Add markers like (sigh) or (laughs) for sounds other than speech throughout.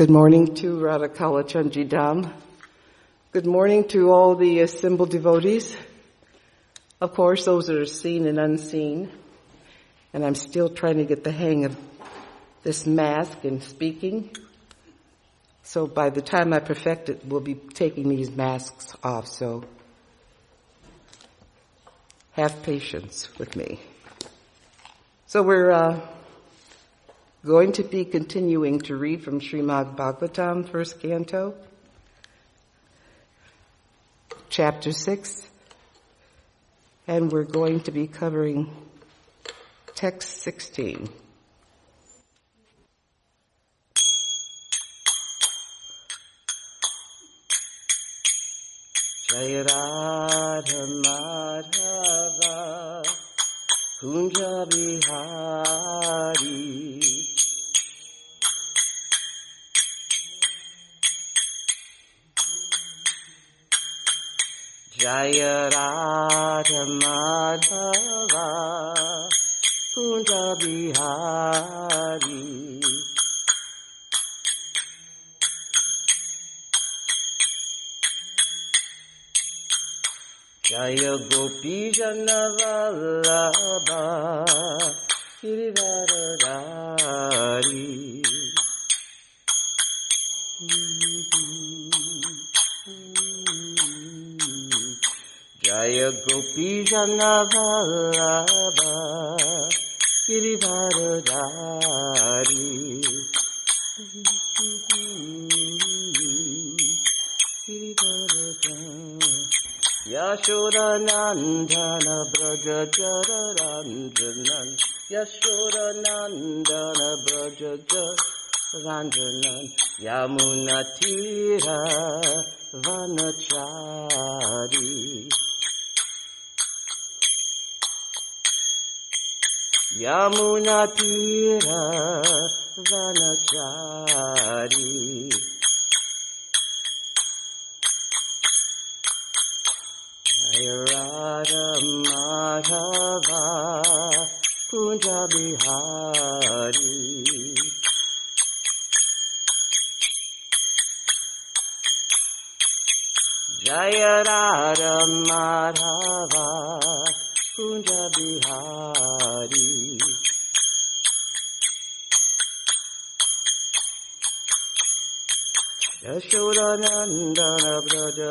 Good morning to Radhakala Chanjidam. Good morning to all the assembled devotees. Of course, those that are seen and unseen. And I'm still trying to get the hang of this mask and speaking. So by the time I perfect it, we'll be taking these masks off. So have patience with me. So we're uh, going to be continuing to read from Srimad Bhagavatam, first canto, chapter six, and we're going to be covering text 16. Jai Radha Madhava Kunja Bihari Jaya Radha Madhava Kunja Bihari Jaya Gopi Janavallabha Girivaradari Jaya Gopi Janavallabha Girivaradari Girivaradari Yashodanandana Braja Jararanjanan Yashodanandana Braja Jararanjanan Yamunatira Radha Madhava Kunja Bihari Jaya Radha Madhava Kunja Bihari Yashodanandana Braja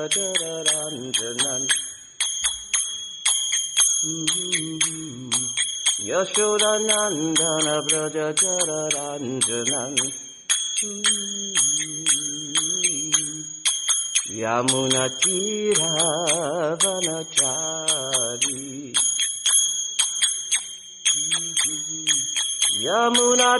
यशोदनन्दन व्रजचरञ्जनन् यमुनतीरावनचारी यमुनतीरावनचारी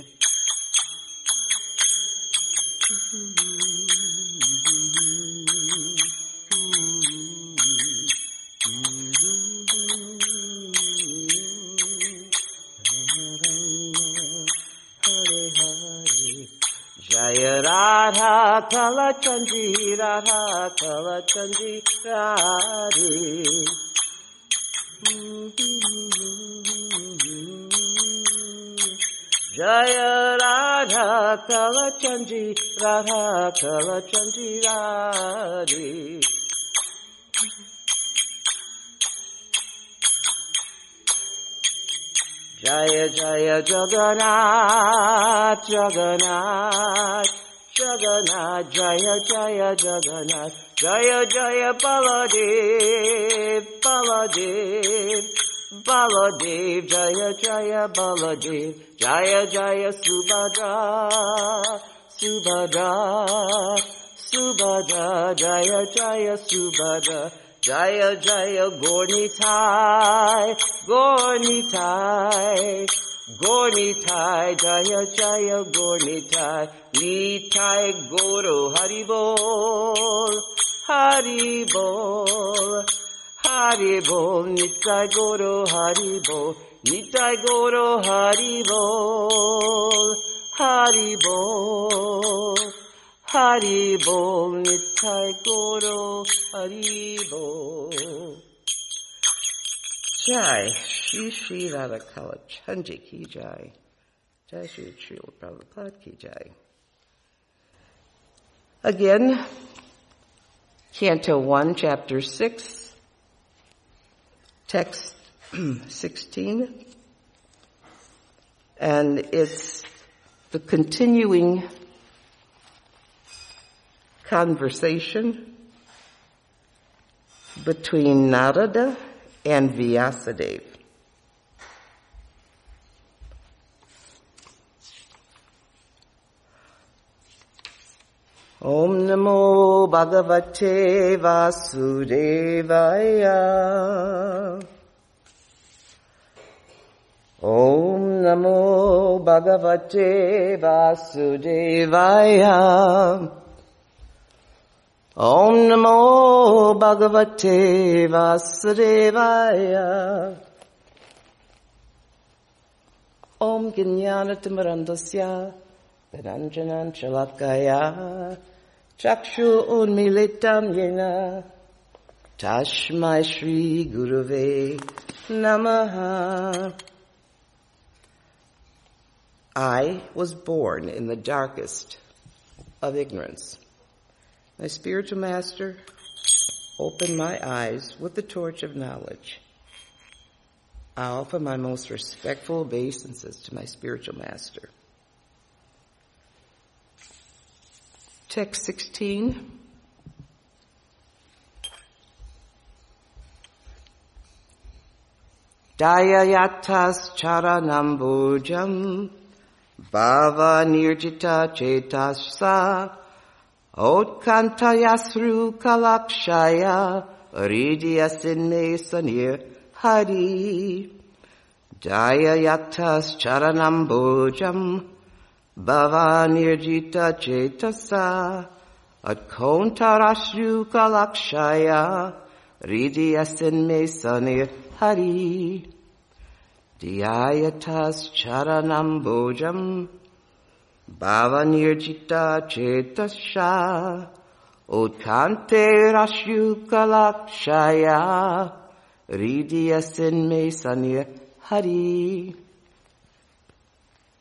Radha Kalachandji Radha Kalachandji Radhe Jaya Radha Kalachandji Radha Kalachandji Radhe Jaya Jaya Jagannath Jagannath Jagannath Jaya Jaya Jagannath Jaya Jaya Baladev Baladev Baladev Jaya Jaya Baladev Jaya Jaya Subhadra Subhadra Subhadra Jaya Jaya Subhadra Jaya Jaya Gaura Nitai Gornitai Gaura Nitai Jaya Jaya Gornitai. Nitai Guru Haribol Haribol Haribol, Nitai Goro Haribol, Nitai Goro Haribol, Haribol, Haribol, Nitai Goro Haribol. Jai, Shri Shri Radha Kalachandji Ki Jai, Jai Shri Srila Prabhupada Ki Jai. Again, Canto 1, Chapter 6, Text (clears throat) 16, and it's the continuing conversation between Narada and Vyasadeva. Om Namo Bhagavate Vasudevaya. Om Namo Bhagavate Vasudevaya. Om Namo Bhagavate Vasudevaya. Om Chalakaya Chakshu Yena Tashmai Shri Guruve Namaha I was born in the darkest of ignorance. My spiritual master opened my eyes with the torch of knowledge. I offer my most respectful obeisances to my spiritual master. Text 16. Dayayatas charanambujam bhava nirjita chetasa Otkantayasru kalakshaya Ridyasinne sanir hari Dayayatas charanambujam Bhavanirjita chetasa Atkontarashru kalakshaya Ridyasin me sanir hari Dhyayatas charanambojam Bhavanirjita chetasha Utkante rashyu kalakshaya Ridyasin me sanir hari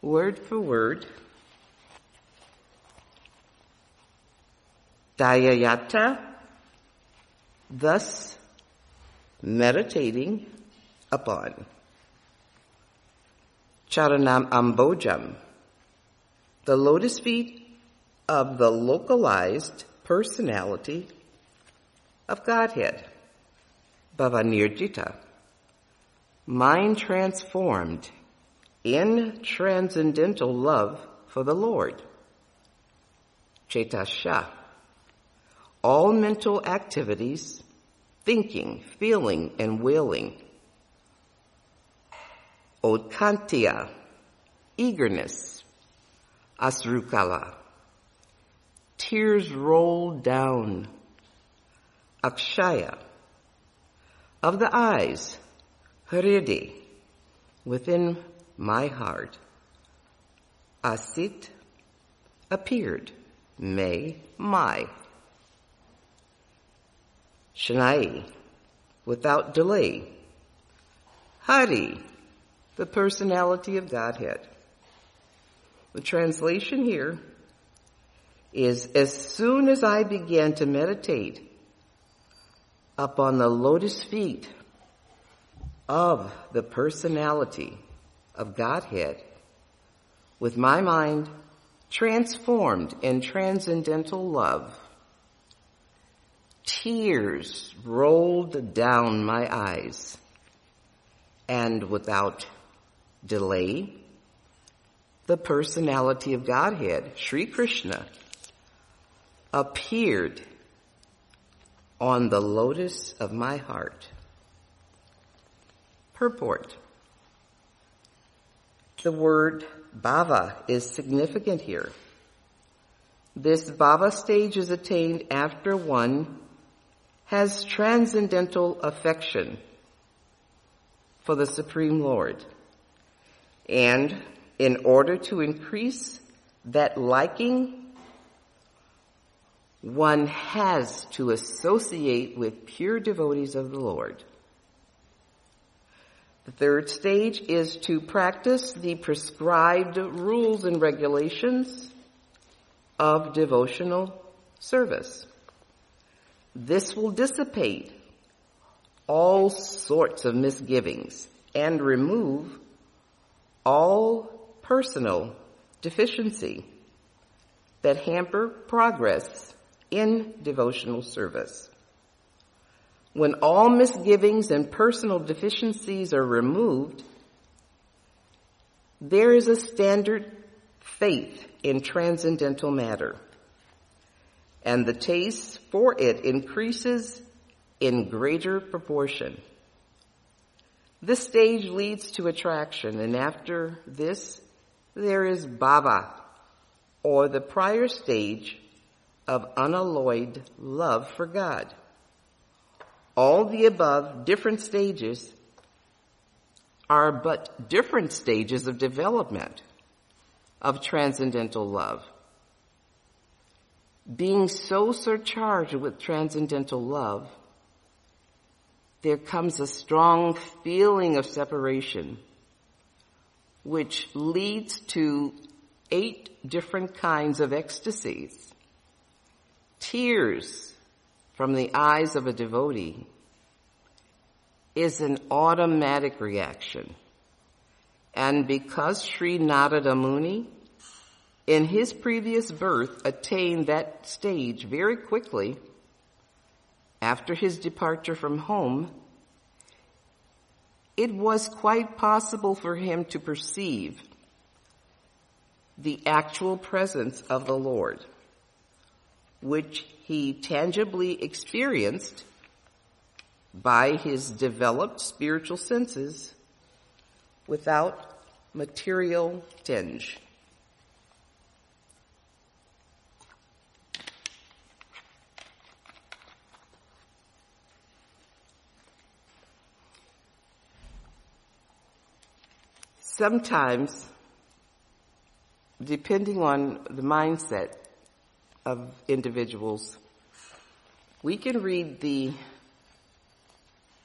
Word for word Dayayata, thus meditating upon. Charanam Ambojam, the lotus feet of the localized personality of Godhead. Bhavanirjita, mind transformed in transcendental love for the Lord. Chetasha, all mental activities, thinking, feeling, and willing. Odkantia, eagerness. Asrukala, tears rolled down. Akshaya, of the eyes. Hridi, within my heart. Asit, appeared. May, my. Shanai, without delay. Hari, the personality of Godhead. The translation here is as soon as I began to meditate upon the lotus feet of the personality of Godhead, with my mind transformed in transcendental love, tears rolled down my eyes, and without delay, the personality of Godhead, Sri Krishna, appeared on the lotus of my heart. Purport. The word bhava is significant here. This bhava stage is attained after one has transcendental affection for the Supreme Lord. And in order to increase that liking, one has to associate with pure devotees of the Lord. The third stage is to practice the prescribed rules and regulations of devotional service. This will dissipate all sorts of misgivings and remove all personal deficiency that hamper progress in devotional service. When all misgivings and personal deficiencies are removed, there is a standard faith in transcendental matter, and the taste for it increases in greater proportion. This stage leads to attraction, and after this, there is bhava, or the prior stage of unalloyed love for God. All the above different stages are but different stages of development of transcendental love. Being so surcharged with transcendental love, there comes a strong feeling of separation, which leads to eight different kinds of ecstasies. Tears from the eyes of a devotee is an automatic reaction. And because Sri Narada Muni, in his previous birth, attained that stage very quickly, after his departure from home, it was quite possible for him to perceive the actual presence of the Lord, which he tangibly experienced by his developed spiritual senses without material tinge. Sometimes, depending on the mindset of individuals, we can read the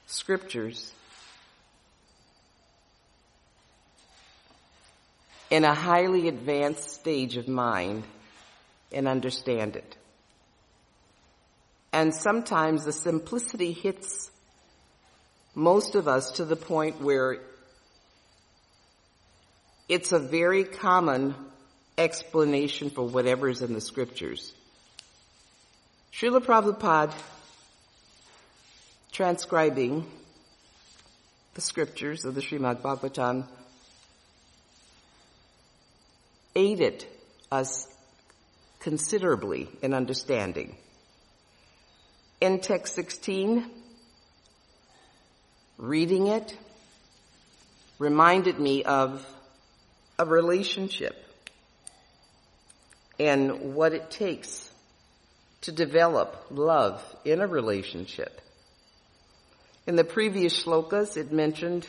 scriptures in a highly advanced stage of mind and understand it. And sometimes the simplicity hits most of us to the point where it's a very common explanation for whatever is in the scriptures. Srila Prabhupada transcribing the scriptures of the Srimad Bhagavatam aided us considerably in understanding. In text 16, reading it reminded me of a relationship and what it takes to develop love in a relationship. In the previous shlokas, it mentioned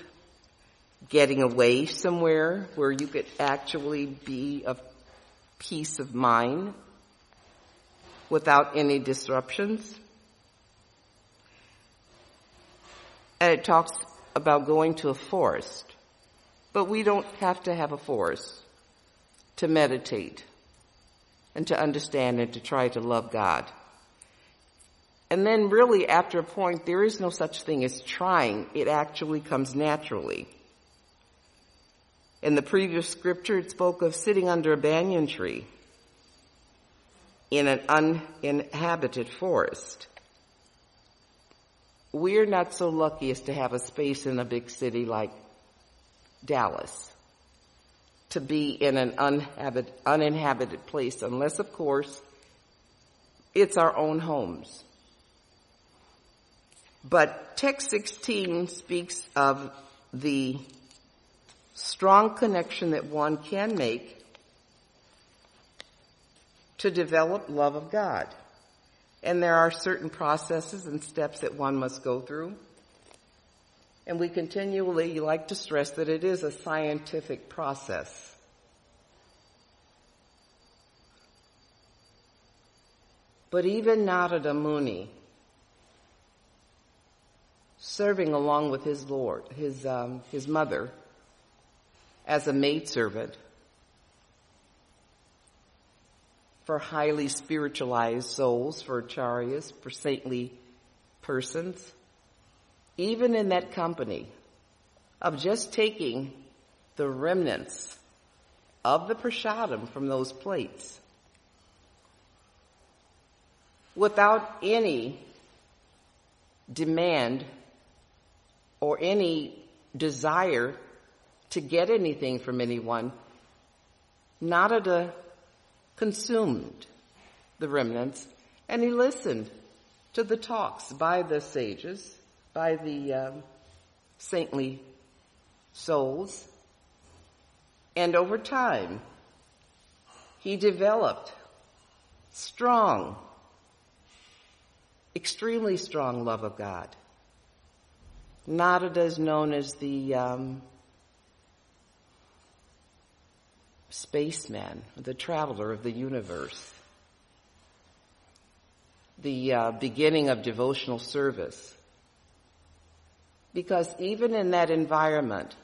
getting away somewhere where you could actually be of peace of mind without any disruptions. And it talks about going to a forest. But we don't have to have a forest to meditate and to understand and to try to love God. And then really after a point, there is no such thing as trying. It actually comes naturally. In the previous scripture, it spoke of sitting under a banyan tree in an uninhabited forest. We're not so lucky as to have a space in a big city like Dallas to be in an uninhabited, uninhabited place unless, of course, it's our own homes. But text 16 speaks of the strong connection that one can make to develop love of God. And there are certain processes and steps that one must go through. And we continually like to stress that it is a scientific process. But even Narada Muni, serving along with his Lord, his, um, his mother, as a maidservant for highly spiritualized souls, for acharyas, for saintly persons, even in that company of just taking the remnants of the prasadam from those plates without any demand or any desire to get anything from anyone. Narada consumed the remnants and he listened to the talks by the sages, by the um, saintly souls. And over time, he developed strong extremely strong love of God. Narada is known as the um, spaceman, the traveler of the universe, the uh, beginning of devotional service. Because even in that environment,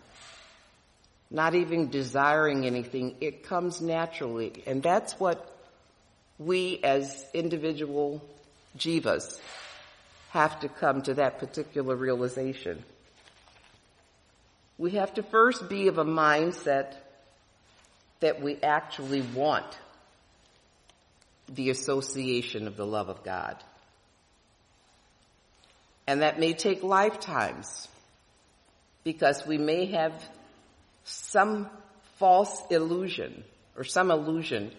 not even desiring anything, it comes naturally. And that's what we as individual jivas have to come to that particular realization. We have to first be of a mindset that we actually want the association of the love of God. And that may take lifetimes because we may have some false illusion or some illusion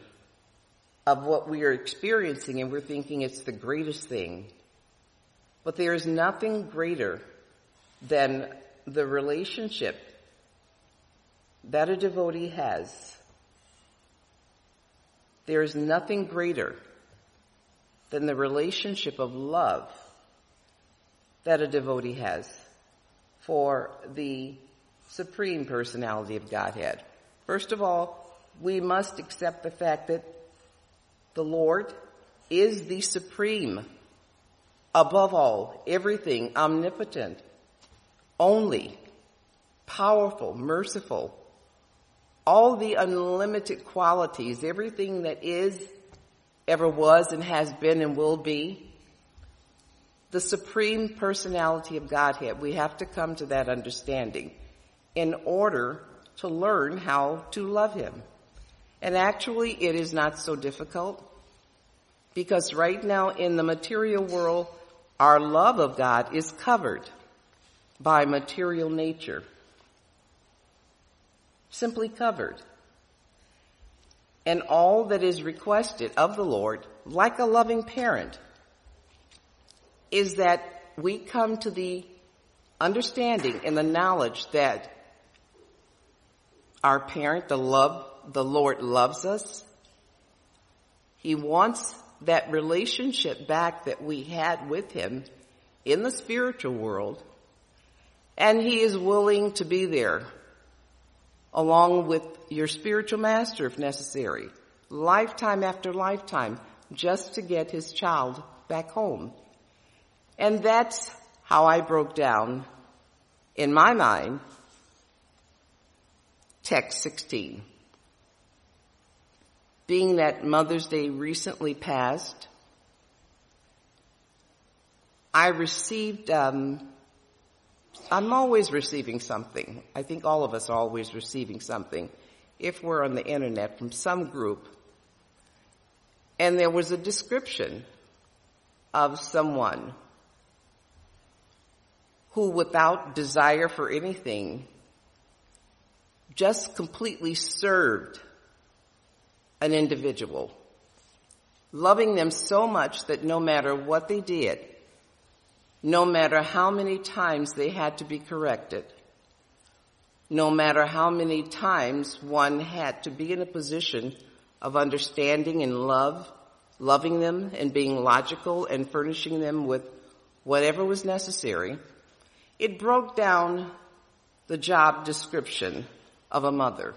of what we are experiencing and we're thinking it's the greatest thing. But there is nothing greater than the relationship that a devotee has. There is nothing greater than the relationship of love that a devotee has for the Supreme Personality of Godhead. First of all, we must accept the fact that the Lord is the supreme, above all, everything, omnipotent, only, powerful, merciful, all the unlimited qualities, everything that is, ever was, and has been and will be, the supreme personality of Godhead. We have to come to that understanding in order to learn how to love Him. And actually, it is not so difficult because right now in the material world, our love of God is covered by material nature. Simply covered. And all that is requested of the Lord, like a loving parent, is that we come to the understanding and the knowledge that our parent, the love the Lord loves us. He wants that relationship back that we had with Him in the spiritual world. And He is willing to be there along with your spiritual master if necessary, lifetime after lifetime, just to get His child back home. And that's how I broke down in my mind text 16 being that Mother's Day recently passed, I received, um, I'm always receiving something. I think all of us are always receiving something if we're on the internet from some group. And there was a description of someone who without desire for anything just completely served an individual, loving them so much that no matter what they did, no matter how many times they had to be corrected, no matter how many times one had to be in a position of understanding and love loving them and being logical and furnishing them with whatever was necessary, it broke down the job description of a mother.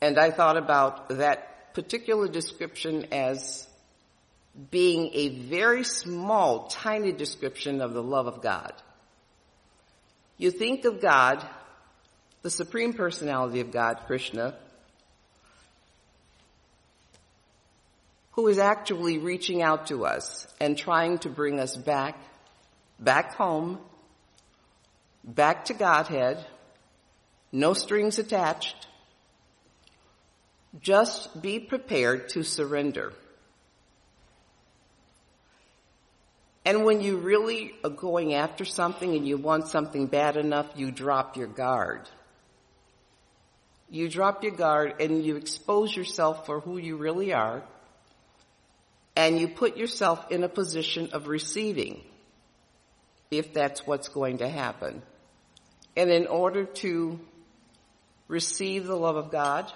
And I thought about that particular description as being a very small, tiny description of the love of God. You think of God, the supreme personality of God, Krishna, who is actually reaching out to us and trying to bring us back, back home, back to Godhead, no strings attached. Just be prepared to surrender. And when you really are going after something and you want something bad enough, you drop your guard. You drop your guard and you expose yourself for who you really are and you put yourself in a position of receiving if that's what's going to happen. And in order to receive the love of God,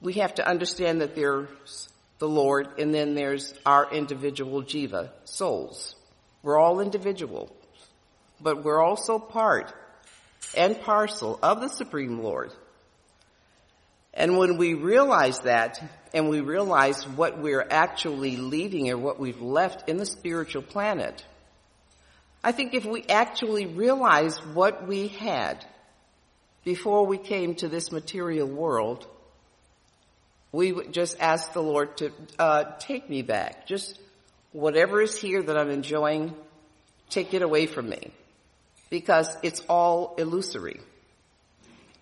we have to understand that there's the Lord and then there's our individual jiva, souls. We're all individual, but we're also part and parcel of the Supreme Lord. And when we realize that, and we realize what we're actually leaving or what we've left in the spiritual planet, I think if we actually realize what we had before we came to this material world, we would just ask the Lord to uh, take me back. Just whatever is here that I'm enjoying, take it away from me. Because it's all illusory.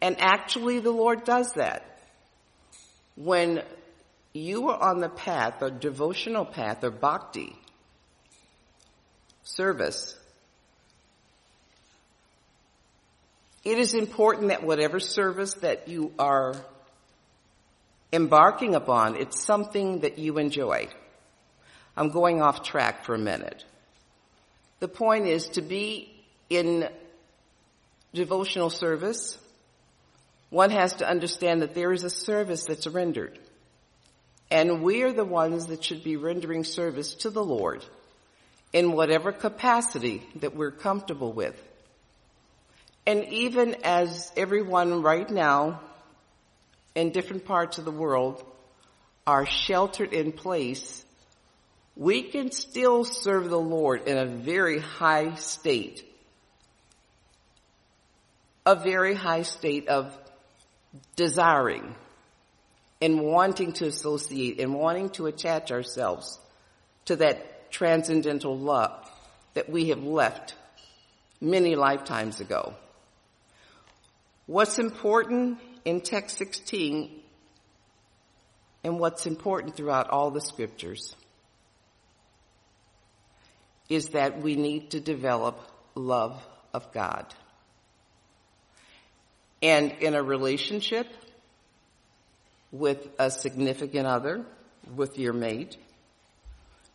And actually the Lord does that when you are on the path, a devotional path, or bhakti, service, it is important that whatever service that you are embarking upon, it's something that you enjoy. I'm going off track for a minute. The point is to be in devotional service one has to understand that there is a service that's rendered. And we're the ones that should be rendering service to the Lord in whatever capacity that we're comfortable with. And even as everyone right now in different parts of the world are sheltered in place, we can still serve the Lord in a very high state. A very high state of desiring and wanting to associate and wanting to attach ourselves to that transcendental love that we have left many lifetimes ago. What's important in text 16 and what's important throughout all the scriptures is that we need to develop love of God. And in a relationship with a significant other, with your mate,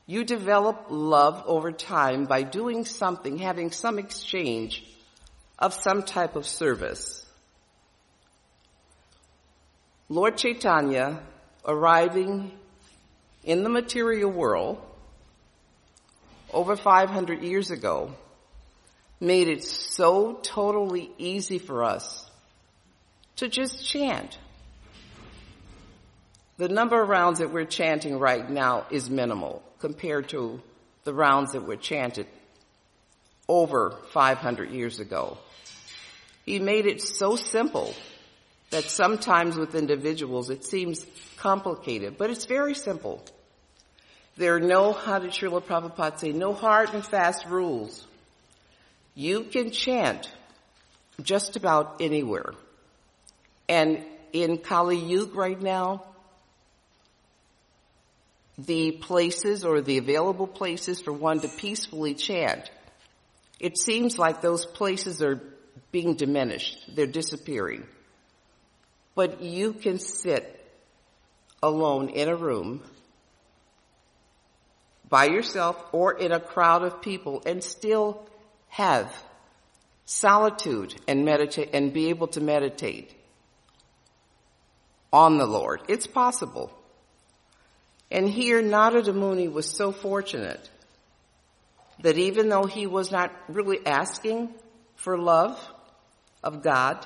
you develop love over time by doing something, having some exchange of some type of service. Lord Chaitanya arriving in the material world over 500 years ago made it so totally easy for us to just chant. The number of rounds that we're chanting right now is minimal compared to the rounds that were chanted over 500 years ago. He made it so simple that sometimes with individuals it seems complicated, but it's very simple. There are no, how did Srila Prabhupada say, no hard and fast rules. You can chant just about anywhere. And in Kali Yuga right now, the places or the available places for one to peacefully chant, it seems like those places are being diminished. They're disappearing. But you can sit alone in a room by yourself or in a crowd of people and still have solitude and meditate and be able to meditate on the Lord. It's possible. And here Narada Muni was so fortunate that even though he was not really asking for love of God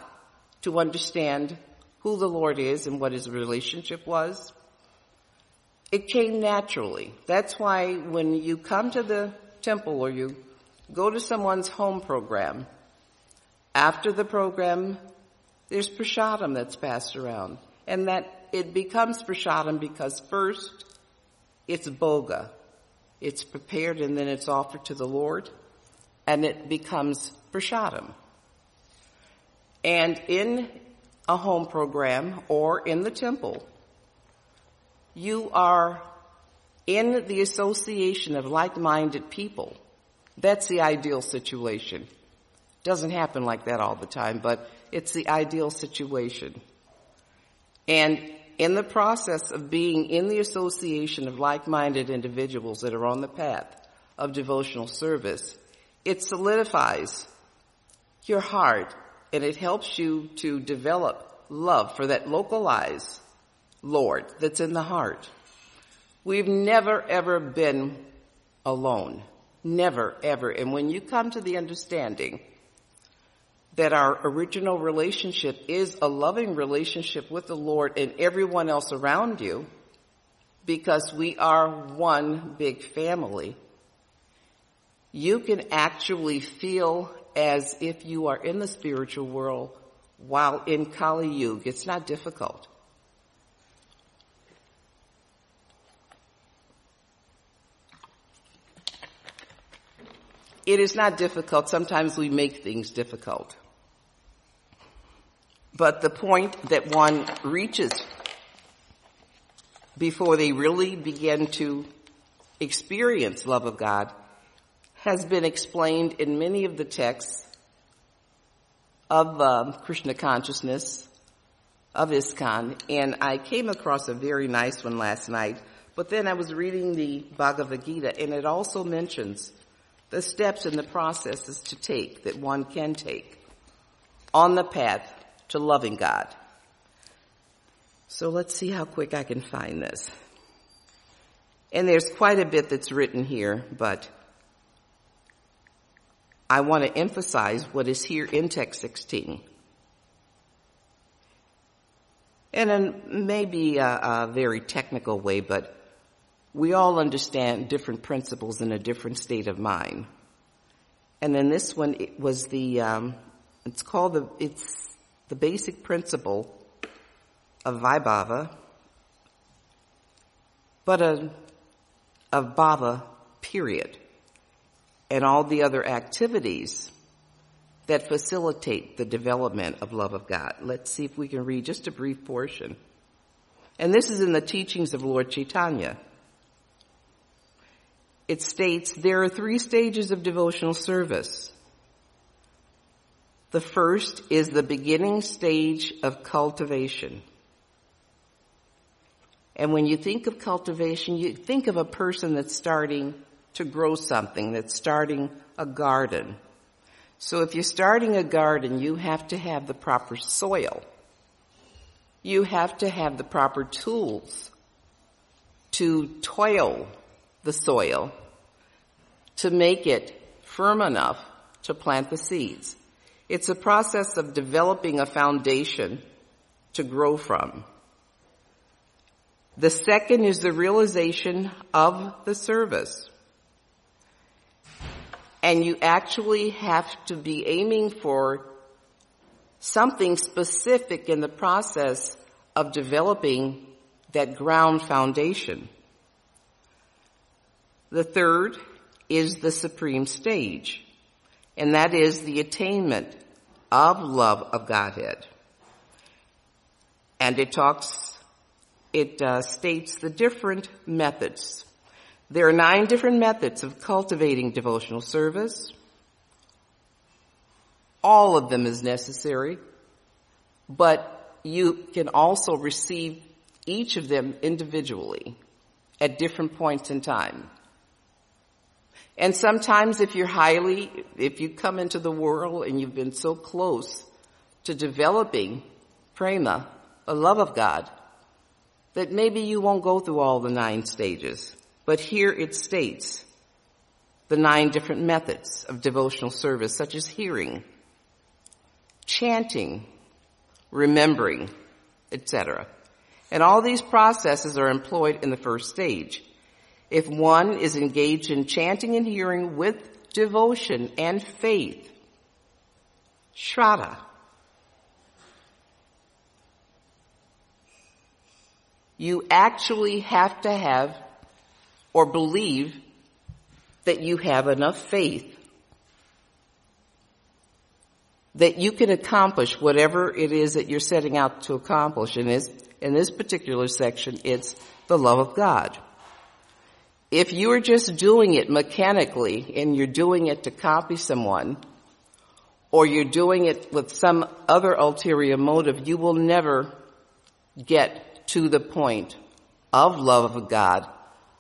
to understand who the Lord is and what his relationship was, it came naturally. That's why when you come to the temple or you go to someone's home program, after the program, there's prashadam that's passed around. And that it becomes prashadam because first, it's bhoga. It's prepared and then it's offered to the Lord. And it becomes prashadam. And in a home program or in the temple, you are in the association of like-minded people. That's the ideal situation. Doesn't happen like that all the time, but it's the ideal situation. And in the process of being in the association of like-minded individuals that are on the path of devotional service, it solidifies your heart and it helps you to develop love for that localized Lord that's in the heart. We've never ever been alone. Never ever. And when you come to the understanding that our original relationship is a loving relationship with the Lord and everyone else around you, because we are one big family, you can actually feel as if you are in the spiritual world while in Kali Yuga. It's not difficult. It is not difficult. Sometimes we make things difficult. But the point that one reaches before they really begin to experience love of God has been explained in many of the texts of um, Krishna consciousness, of ISKCON, and I came across a very nice one last night, but then I was reading the Bhagavad Gita, and it also mentions the steps and the processes to take that one can take on the path to loving God. So let's see how quick I can find this. And there's quite a bit that's written here, but I want to emphasize what is here in text 16. And in maybe a, a very technical way, but we all understand different principles in a different state of mind. And then this one it was the, um, it's called the, it's the basic principle of Vaibhava, but a, of Bhava, period and all the other activities that facilitate the development of love of God. Let's see if we can read just a brief portion. And this is in the teachings of Lord Chaitanya. It states there are three stages of devotional service. The first is the beginning stage of cultivation. And when you think of cultivation, you think of a person that's starting to grow something that's starting a garden. So if you're starting a garden, you have to have the proper soil. You have to have the proper tools to toil the soil to make it firm enough to plant the seeds. It's a process of developing a foundation to grow from. The second is the realization of the service and you actually have to be aiming for something specific in the process of developing that ground foundation. The third is the supreme stage, and that is the attainment of love of Godhead. And it talks, it uh, states the different methods there are nine different methods of cultivating devotional service. All of them is necessary, but you can also receive each of them individually at different points in time. And sometimes if you're highly, if you come into the world and you've been so close to developing prema, a love of God, that maybe you won't go through all the nine stages, but here it states the nine different methods of devotional service, such as hearing, chanting, remembering, etc. And all these processes are employed in the first stage. If one is engaged in chanting and hearing with devotion and faith, Shraddha, you actually have to have or believe that you have enough faith that you can accomplish whatever it is that you're setting out to accomplish. In this, in this particular section, it's the love of God. If you are just doing it mechanically and you're doing it to copy someone, or you're doing it with some other ulterior motive, you will never get to the point of love of God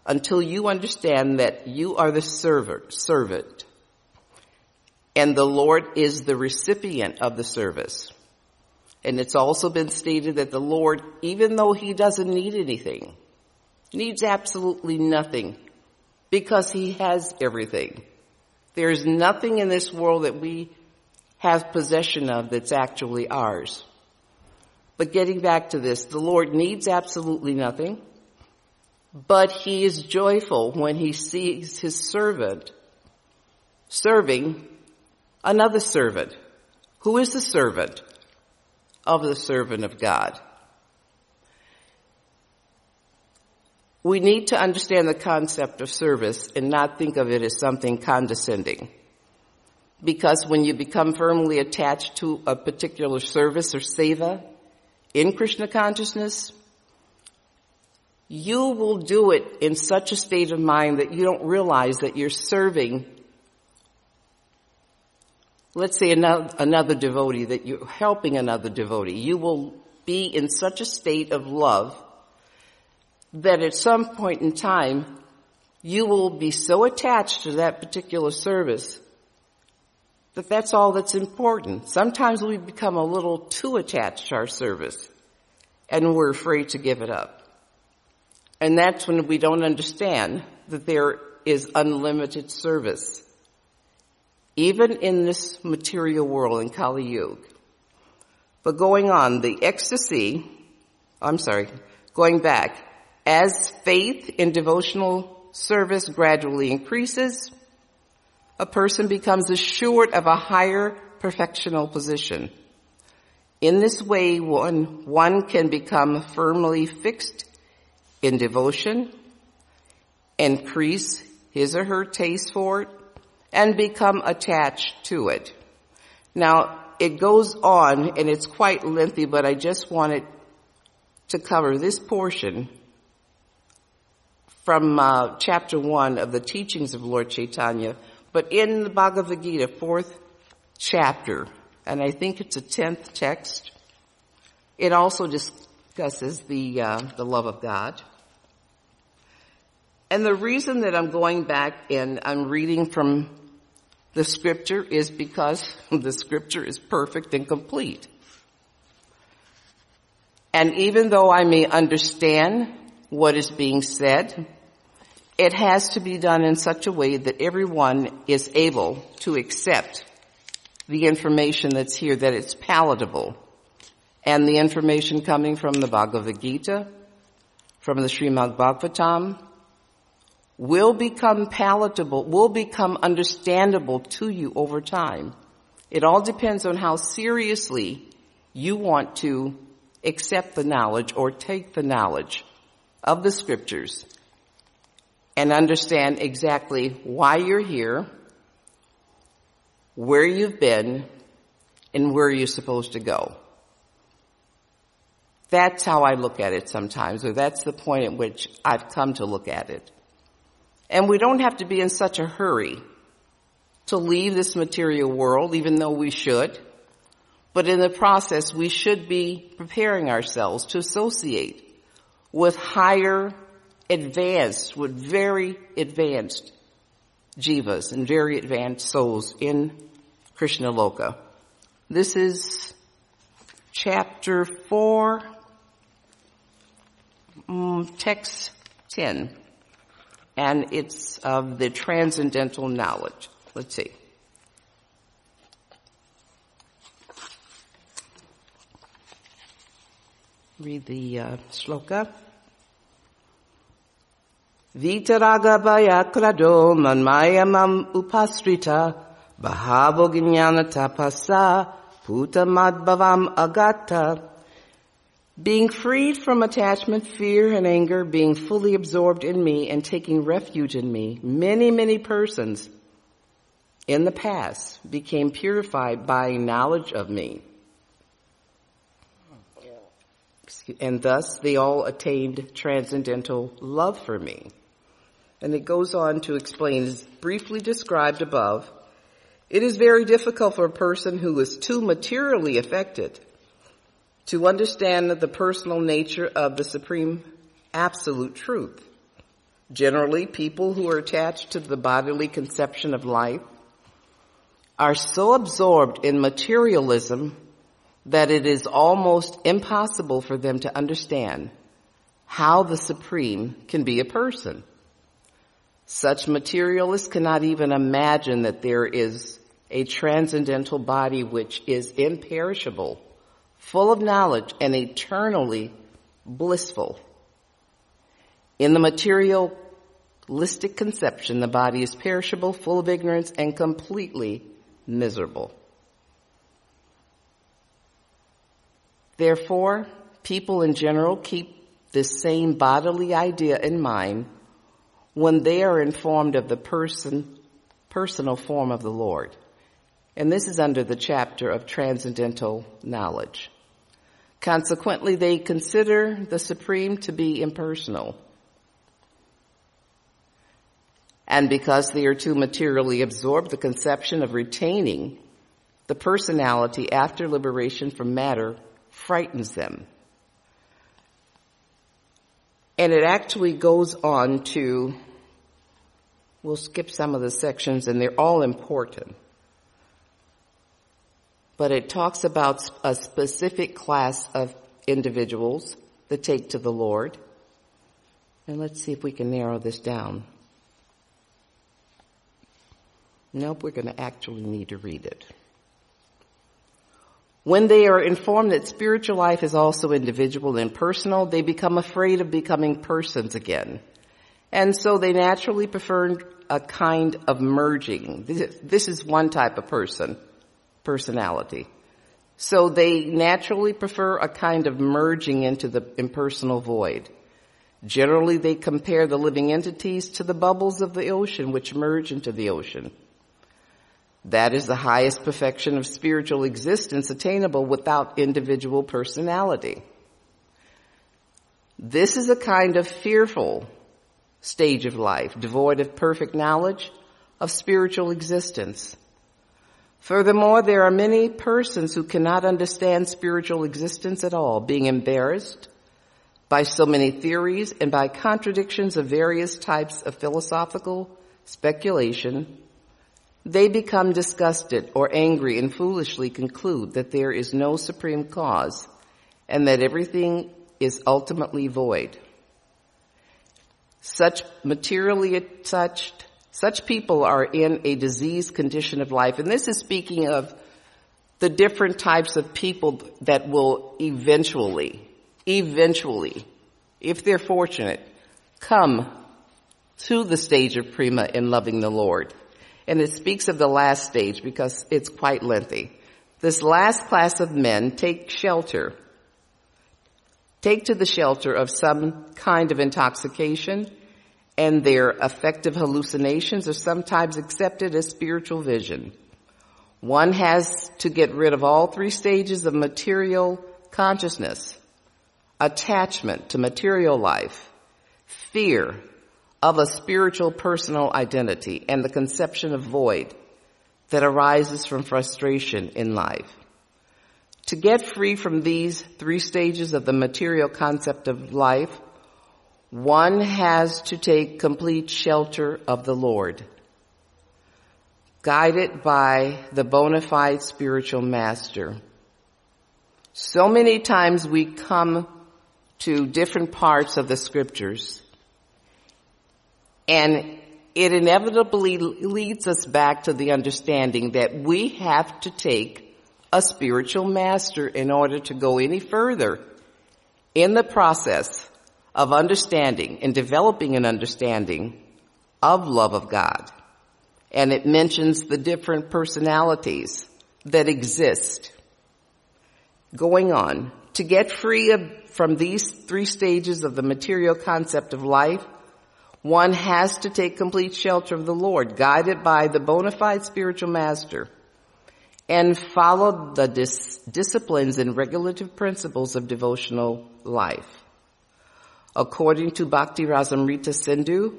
until you understand that you are the servant, servant, and the Lord is the recipient of the service. And it's also been stated that the Lord, even though He doesn't need anything, needs absolutely nothing because He has everything. There's nothing in this world that we have possession of that's actually ours. But getting back to this, the Lord needs absolutely nothing. But he is joyful when he sees his servant serving another servant. Who is the servant of the servant of God? We need to understand the concept of service and not think of it as something condescending. Because when you become firmly attached to a particular service or seva in Krishna consciousness, you will do it in such a state of mind that you don't realize that you're serving, let's say another, another devotee, that you're helping another devotee. You will be in such a state of love that at some point in time, you will be so attached to that particular service that that's all that's important. Sometimes we become a little too attached to our service and we're afraid to give it up. And that's when we don't understand that there is unlimited service. Even in this material world in Kali Yuga. But going on, the ecstasy, I'm sorry, going back, as faith in devotional service gradually increases, a person becomes assured of a higher perfectional position. In this way, one, one can become firmly fixed in devotion, increase his or her taste for it, and become attached to it. Now, it goes on and it's quite lengthy, but I just wanted to cover this portion from uh, chapter one of the teachings of Lord Chaitanya. But in the Bhagavad Gita, fourth chapter, and I think it's a tenth text, it also discusses the uh, the love of God. And the reason that I'm going back and I'm reading from the scripture is because (laughs) the scripture is perfect and complete. And even though I may understand what is being said, it has to be done in such a way that everyone is able to accept the information that's here, that it's palatable. And the information coming from the Bhagavad Gita, from the Srimad Bhagavatam, will become palatable, will become understandable to you over time. It all depends on how seriously you want to accept the knowledge or take the knowledge of the scriptures and understand exactly why you're here, where you've been, and where you're supposed to go. That's how I look at it sometimes, or that's the point at which I've come to look at it. And we don't have to be in such a hurry to leave this material world, even though we should. But in the process, we should be preparing ourselves to associate with higher, advanced, with very advanced jivas and very advanced souls in Krishna Loka. This is chapter four. mm, text 10, and it's of the transcendental knowledge. Let's see. Read the uh, shloka. Vitaragabaya krado manmayamam upasrita bahavo tapasa putamadbhavam agata being freed from attachment, fear, and anger, being fully absorbed in me and taking refuge in me, many, many persons in the past became purified by knowledge of me. And thus they all attained transcendental love for me. And it goes on to explain, as briefly described above, it is very difficult for a person who is too materially affected to understand the personal nature of the supreme absolute truth. Generally, people who are attached to the bodily conception of life are so absorbed in materialism that it is almost impossible for them to understand how the supreme can be a person. Such materialists cannot even imagine that there is a transcendental body which is imperishable full of knowledge and eternally blissful. In the materialistic conception, the body is perishable, full of ignorance, and completely miserable. Therefore, people in general keep this same bodily idea in mind when they are informed of the person, personal form of the Lord. And this is under the chapter of transcendental knowledge. Consequently, they consider the Supreme to be impersonal. And because they are too materially absorbed, the conception of retaining the personality after liberation from matter frightens them. And it actually goes on to, we'll skip some of the sections and they're all important but it talks about a specific class of individuals that take to the Lord. And let's see if we can narrow this down. Nope, we're going to actually need to read it. When they are informed that spiritual life is also individual and personal, they become afraid of becoming persons again. And so they naturally prefer a kind of merging. This is one type of person personality. So they naturally prefer a kind of merging into the impersonal void. Generally, they compare the living entities to the bubbles of the ocean which merge into the ocean. That is the highest perfection of spiritual existence attainable without individual personality. This is a kind of fearful stage of life, devoid of perfect knowledge of spiritual existence. Furthermore, there are many persons who cannot understand spiritual existence at all, being embarrassed by so many theories and by contradictions of various types of philosophical speculation. They become disgusted or angry and foolishly conclude that there is no supreme cause and that everything is ultimately void. Such materially attached such people are in a diseased condition of life. And this is speaking of the different types of people that will eventually, eventually, if they're fortunate, come to the stage of prema in loving the Lord. And it speaks of the last stage because it's quite lengthy. This last class of men take shelter, take to the shelter of some kind of intoxication, and their affective hallucinations are sometimes accepted as spiritual vision. One has to get rid of all three stages of material consciousness, attachment to material life, fear of a spiritual personal identity, and the conception of void that arises from frustration in life. To get free from these three stages of the material concept of life, one has to take complete shelter of the Lord, guided by the bona fide spiritual master. So many times we come to different parts of the scriptures. And it inevitably leads us back to the understanding that we have to take a spiritual master in order to go any further in the process of understanding and developing an understanding of love of God. And it mentions the different personalities that exist. Going on, to get free of, from these three stages of the material concept of life, one has to take complete shelter of the Lord, guided by the bona fide spiritual master, and follow the dis- disciplines and regulative principles of devotional life. According to Bhakti Rasamrita Sindhu,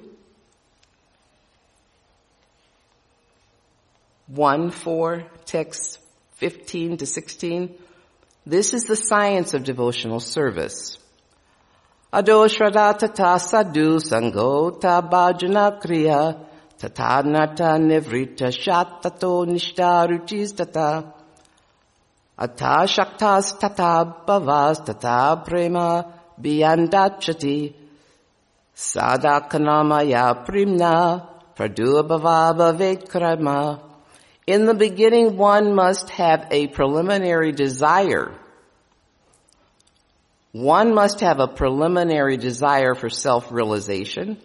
1, 4, text 15 to 16, this is the science of devotional service. Ado Shraddha Tata Sadhu Sango Bhajana Kriya Tata Nata Nivrita Shatato Nishta Tata Ata Shaktas Tata Bhavas Tata Prema Biyandachati Sadakanamaya Primna Pradubhava Bhavekrama In the beginning one must have a preliminary desire one must have a preliminary desire for self-realization.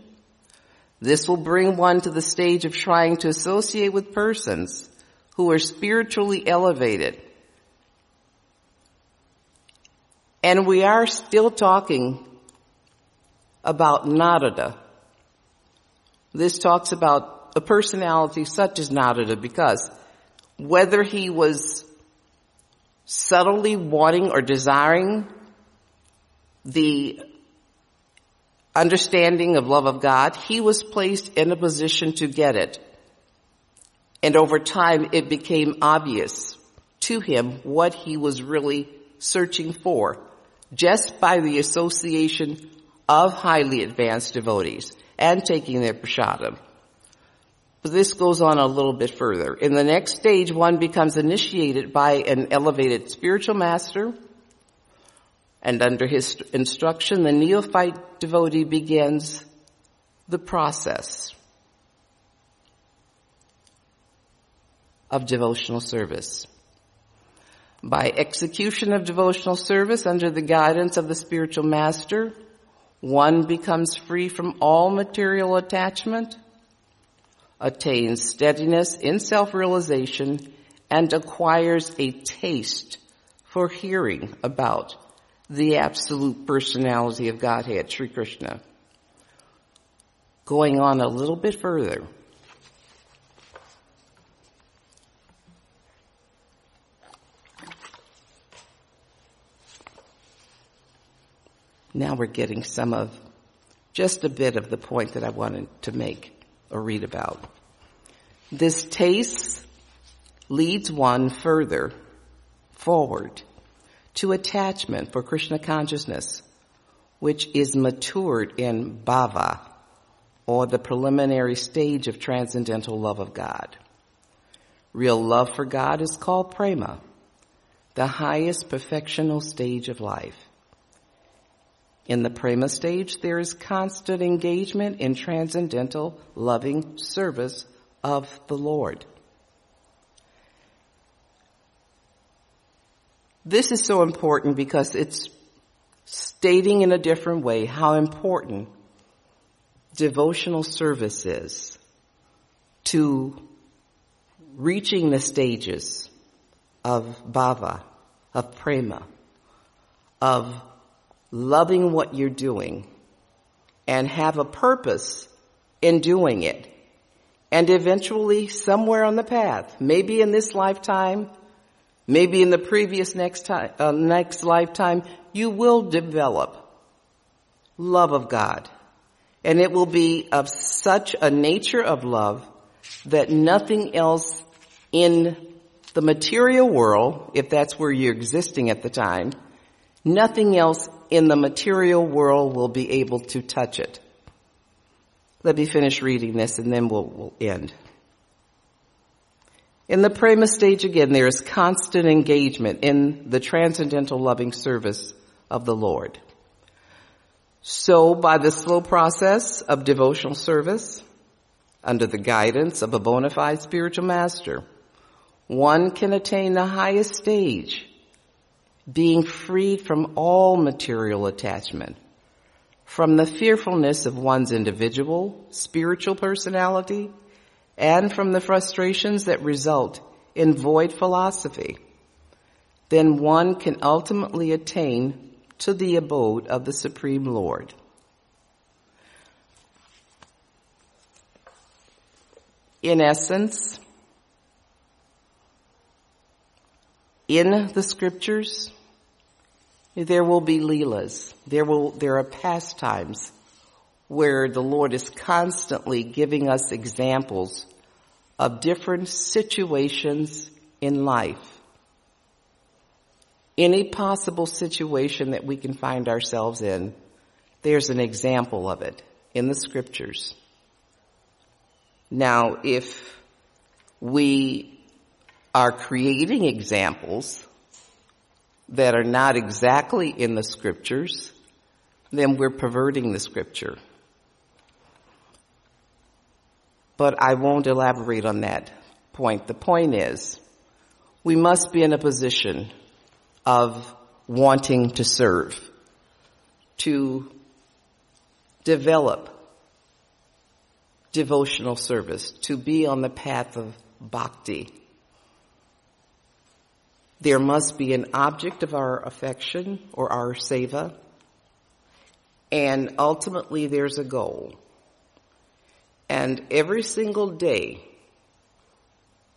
This will bring one to the stage of trying to associate with persons who are spiritually elevated. And we are still talking about Narada. This talks about a personality such as Narada because whether he was subtly wanting or desiring the understanding of love of God, he was placed in a position to get it. And over time it became obvious to him what he was really searching for just by the association of highly advanced devotees and taking their prasadam. But this goes on a little bit further. In the next stage, one becomes initiated by an elevated spiritual master and under his instruction, the neophyte devotee begins the process of devotional service. By execution of devotional service under the guidance of the spiritual master, one becomes free from all material attachment, attains steadiness in self-realization, and acquires a taste for hearing about the absolute personality of Godhead, Sri Krishna. Going on a little bit further, now we're getting some of just a bit of the point that I wanted to make or read about. This taste leads one further forward to attachment for Krishna consciousness, which is matured in bhava, or the preliminary stage of transcendental love of God. Real love for God is called prema, the highest perfectional stage of life. In the prema stage, there is constant engagement in transcendental loving service of the Lord. This is so important because it's stating in a different way how important devotional service is to reaching the stages of bhava, of prema, of loving what you're doing and have a purpose in doing it. And eventually somewhere on the path, maybe in this lifetime, maybe in the previous next time, uh, next lifetime, you will develop love of God. And it will be of such a nature of love that nothing else in the material world, if that's where you're existing at the time, nothing else in the material world will be able to touch it. Let me finish reading this and then we'll, we'll end. In the prema stage again, there is constant engagement in the transcendental loving service of the Lord. So by the slow process of devotional service, under the guidance of a bona fide spiritual master, one can attain the highest stage, being freed from all material attachment, from the fearfulness of one's individual spiritual personality, and from the frustrations that result in void philosophy. Then one can ultimately attain to the abode of the Supreme Lord. In essence, in the scriptures, there will be leelas. There will, there are pastimes where the Lord is constantly giving us examples of different situations in life any possible situation that we can find ourselves in, there's an example of it in the scriptures. Now, if we are creating examples that are not exactly in the scriptures, then we're perverting the scripture. But I won't elaborate on that point. The point is, we must be in a position of wanting to serve, to develop devotional service, to be on the path of bhakti. There must be an object of our affection or our seva, and ultimately there's a goal. And every single day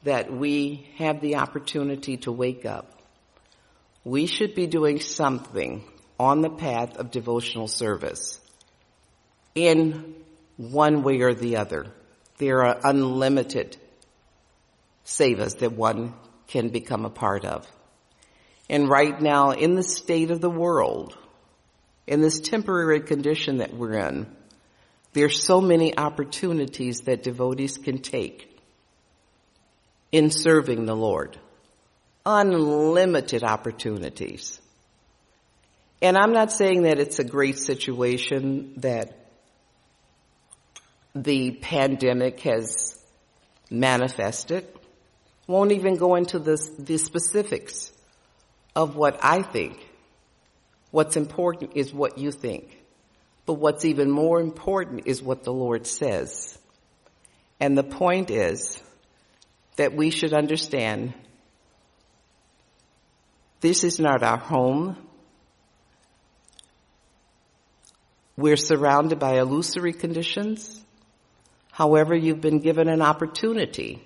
that we have the opportunity to wake up, we should be doing something on the path of devotional service in one way or the other. There are unlimited sevas that one can become a part of. And right now, in the state of the world, in this temporary condition that we're in, there's so many opportunities that devotees can take in serving the Lord unlimited opportunities. And I'm not saying that it's a great situation that the pandemic has manifested. Won't even go into the, the specifics of what I think. What's important is what you think. But what's even more important is what the Lord says. And the point is that we should understand this is not our home. We're surrounded by illusory conditions. However, you've been given an opportunity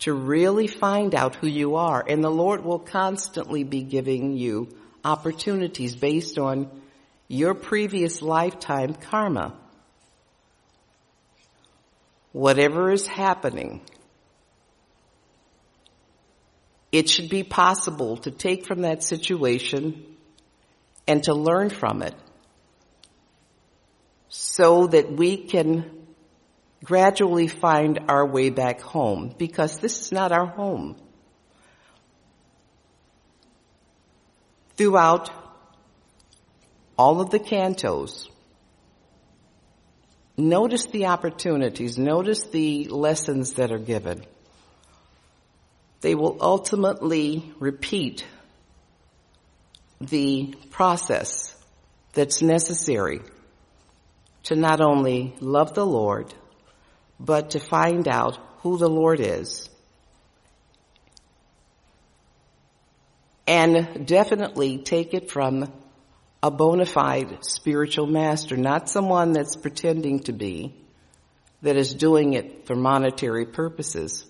to really find out who you are. And the Lord will constantly be giving you opportunities based on your previous lifetime karma. Whatever is happening, it should be possible to take from that situation and to learn from it so that we can gradually find our way back home because this is not our home. Throughout all of the cantos, notice the opportunities, notice the lessons that are given they will ultimately repeat the process that's necessary to not only love the Lord, but to find out who the Lord is. And definitely take it from a bona fide spiritual master, not someone that's pretending to be, that is doing it for monetary purposes.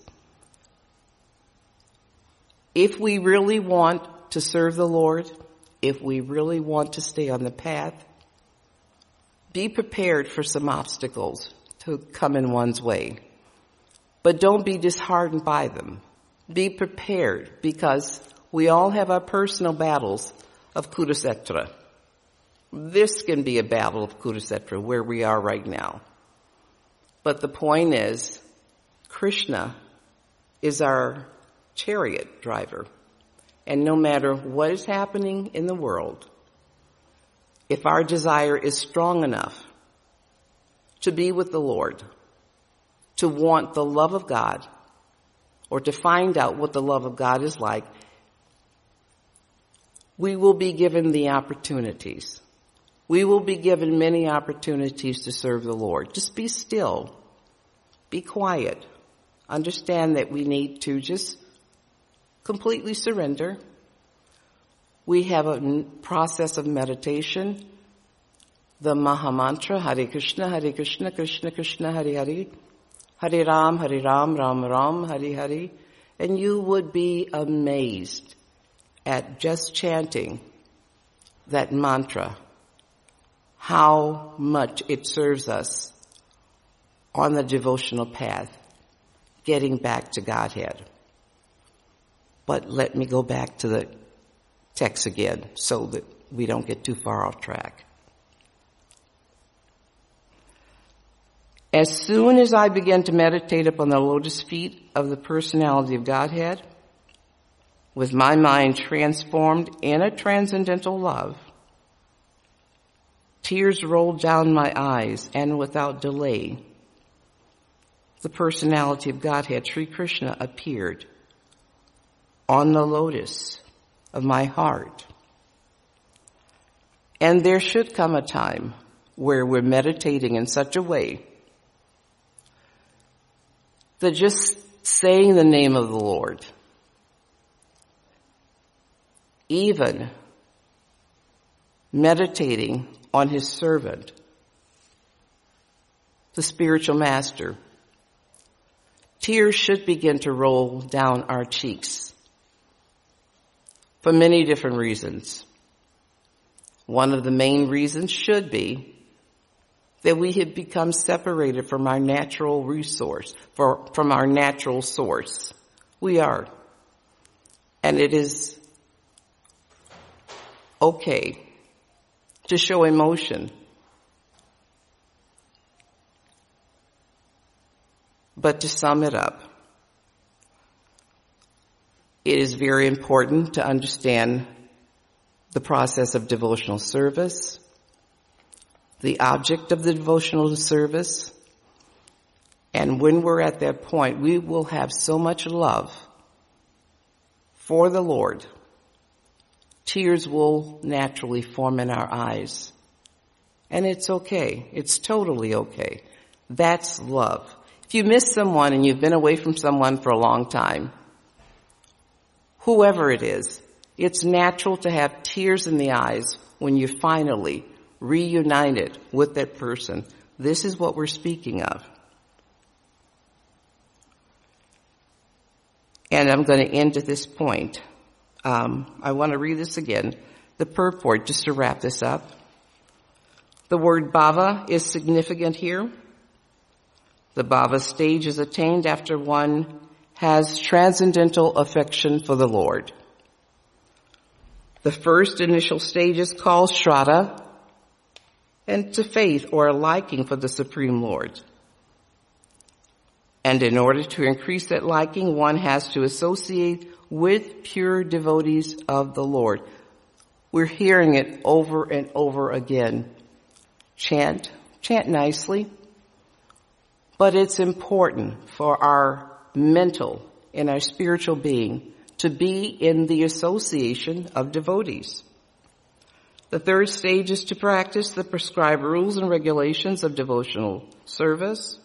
If we really want to serve the Lord, if we really want to stay on the path, be prepared for some obstacles to come in one's way. But don't be disheartened by them. Be prepared because we all have our personal battles of Kurukshetra. This can be a battle of Kurukshetra where we are right now. But the point is, Krishna is our chariot driver. And no matter what is happening in the world, if our desire is strong enough to be with the Lord, to want the love of God, or to find out what the love of God is like, we will be given the opportunities. We will be given many opportunities to serve the Lord. Just be still. Be quiet. Understand that we need to just completely surrender. We have a process of meditation. The Maha Mantra, Hare Krishna, Hare Krishna, Krishna Krishna, Hare Hare. Hare Ram, Hare Ram, Ram Ram, Hare Hare. And you would be amazed at just chanting that mantra, how much it serves us on the devotional path, getting back to Godhead. But let me go back to the text again so that we don't get too far off track. As soon as I began to meditate upon the lotus feet of the personality of Godhead, with my mind transformed in a transcendental love, tears rolled down my eyes and without delay, the personality of Godhead, Sri Krishna, appeared on the lotus of my heart. And there should come a time where we're meditating in such a way that just saying the name of the Lord, even meditating on his servant, the spiritual master, tears should begin to roll down our cheeks for many different reasons. One of the main reasons should be that we have become separated from our natural resource, for, from our natural source. We are. And it is okay to show emotion. But to sum it up, it is very important to understand the process of devotional service, the object of the devotional service. And when we're at that point, we will have so much love for the Lord. Tears will naturally form in our eyes. And it's okay. It's totally okay. That's love. If you miss someone and you've been away from someone for a long time, whoever it is, it's natural to have tears in the eyes when you finally reunited with that person. This is what we're speaking of. And I'm going to end at this point. Um, I want to read this again. The purport, just to wrap this up. The word bhava is significant here. The bhava stage is attained after one has transcendental affection for the Lord. The first initial stage is called shraddha, and to faith or a liking for the Supreme Lord. And in order to increase that liking, one has to associate with pure devotees of the Lord. We're hearing it over and over again. Chant, chant nicely, but it's important for our mental and our spiritual being to be in the association of devotees. The third stage is to practice the prescribed rules and regulations of devotional service.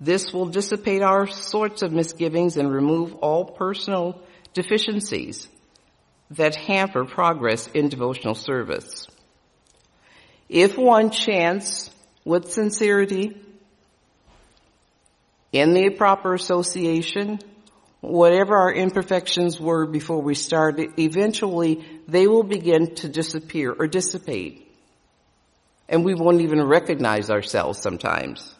This will dissipate all sorts of misgivings and remove all personal deficiencies that hamper progress in devotional service. If one chants with sincerity in the proper association whatever our imperfections were before we started, eventually they will begin to disappear or dissipate. And we won't even recognize ourselves sometimes.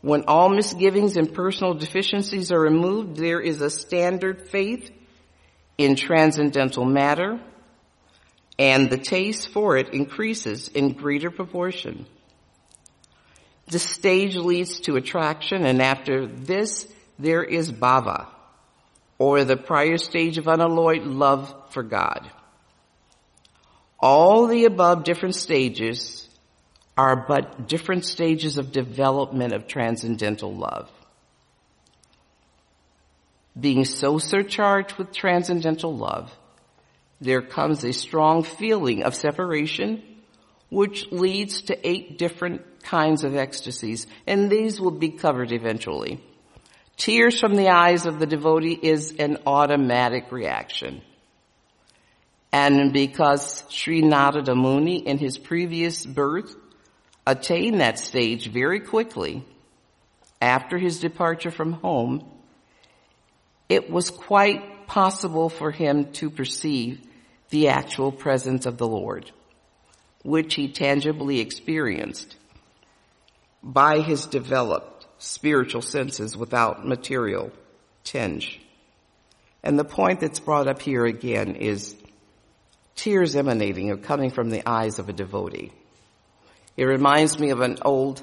When all misgivings and personal deficiencies are removed, there is a standard faith in transcendental matter, and the taste for it increases in greater proportion. The stage leads to attraction, and after this, there is bhava, or the prior stage of unalloyed love for God. All the above different stages are but different stages of development of transcendental love. Being so surcharged with transcendental love, there comes a strong feeling of separation, which leads to eight different kinds of ecstasies, and these will be covered eventually. Tears from the eyes of the devotee is an automatic reaction. And because Sri Narada Muni in his previous birth attained that stage very quickly after his departure from home, it was quite possible for him to perceive the actual presence of the Lord, which he tangibly experienced by his developed spiritual senses without material tinge. And the point that's brought up here again is tears emanating or coming from the eyes of a devotee. It reminds me of an old,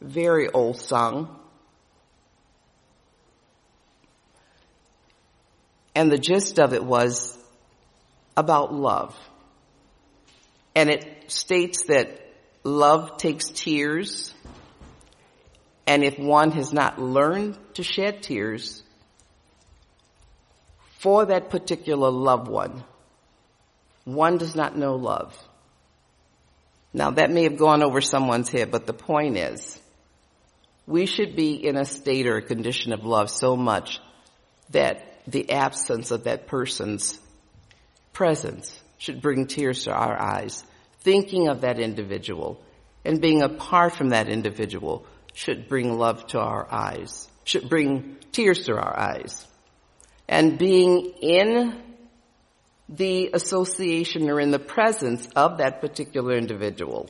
very old song. And the gist of it was about love. And it states that love takes tears. And if one has not learned to shed tears for that particular loved one, one does not know love. Now that may have gone over someone's head, but the point is, we should be in a state or a condition of love so much that the absence of that person's presence should bring tears to our eyes. Thinking of that individual and being apart from that individual should bring love to our eyes, should bring tears to our eyes. And being in the association or in the presence of that particular individual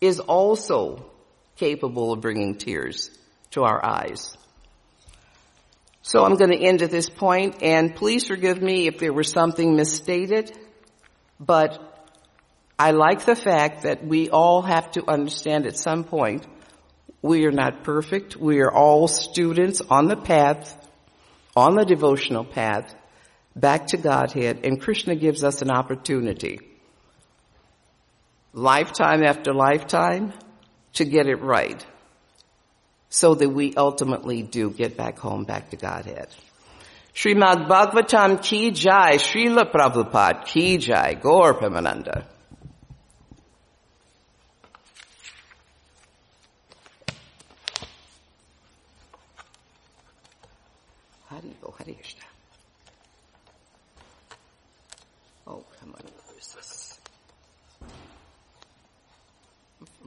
is also capable of bringing tears to our eyes. So I'm going to end at this point and please forgive me if there was something misstated, but I like the fact that we all have to understand at some point we are not perfect. We are all students on the path, on the devotional path back to Godhead, and Krishna gives us an opportunity, lifetime after lifetime, to get it right, so that we ultimately do get back home, back to Godhead. Srimad Bhagavatam ki jai, Srila Prabhupada ki jai, Gaur Premananda.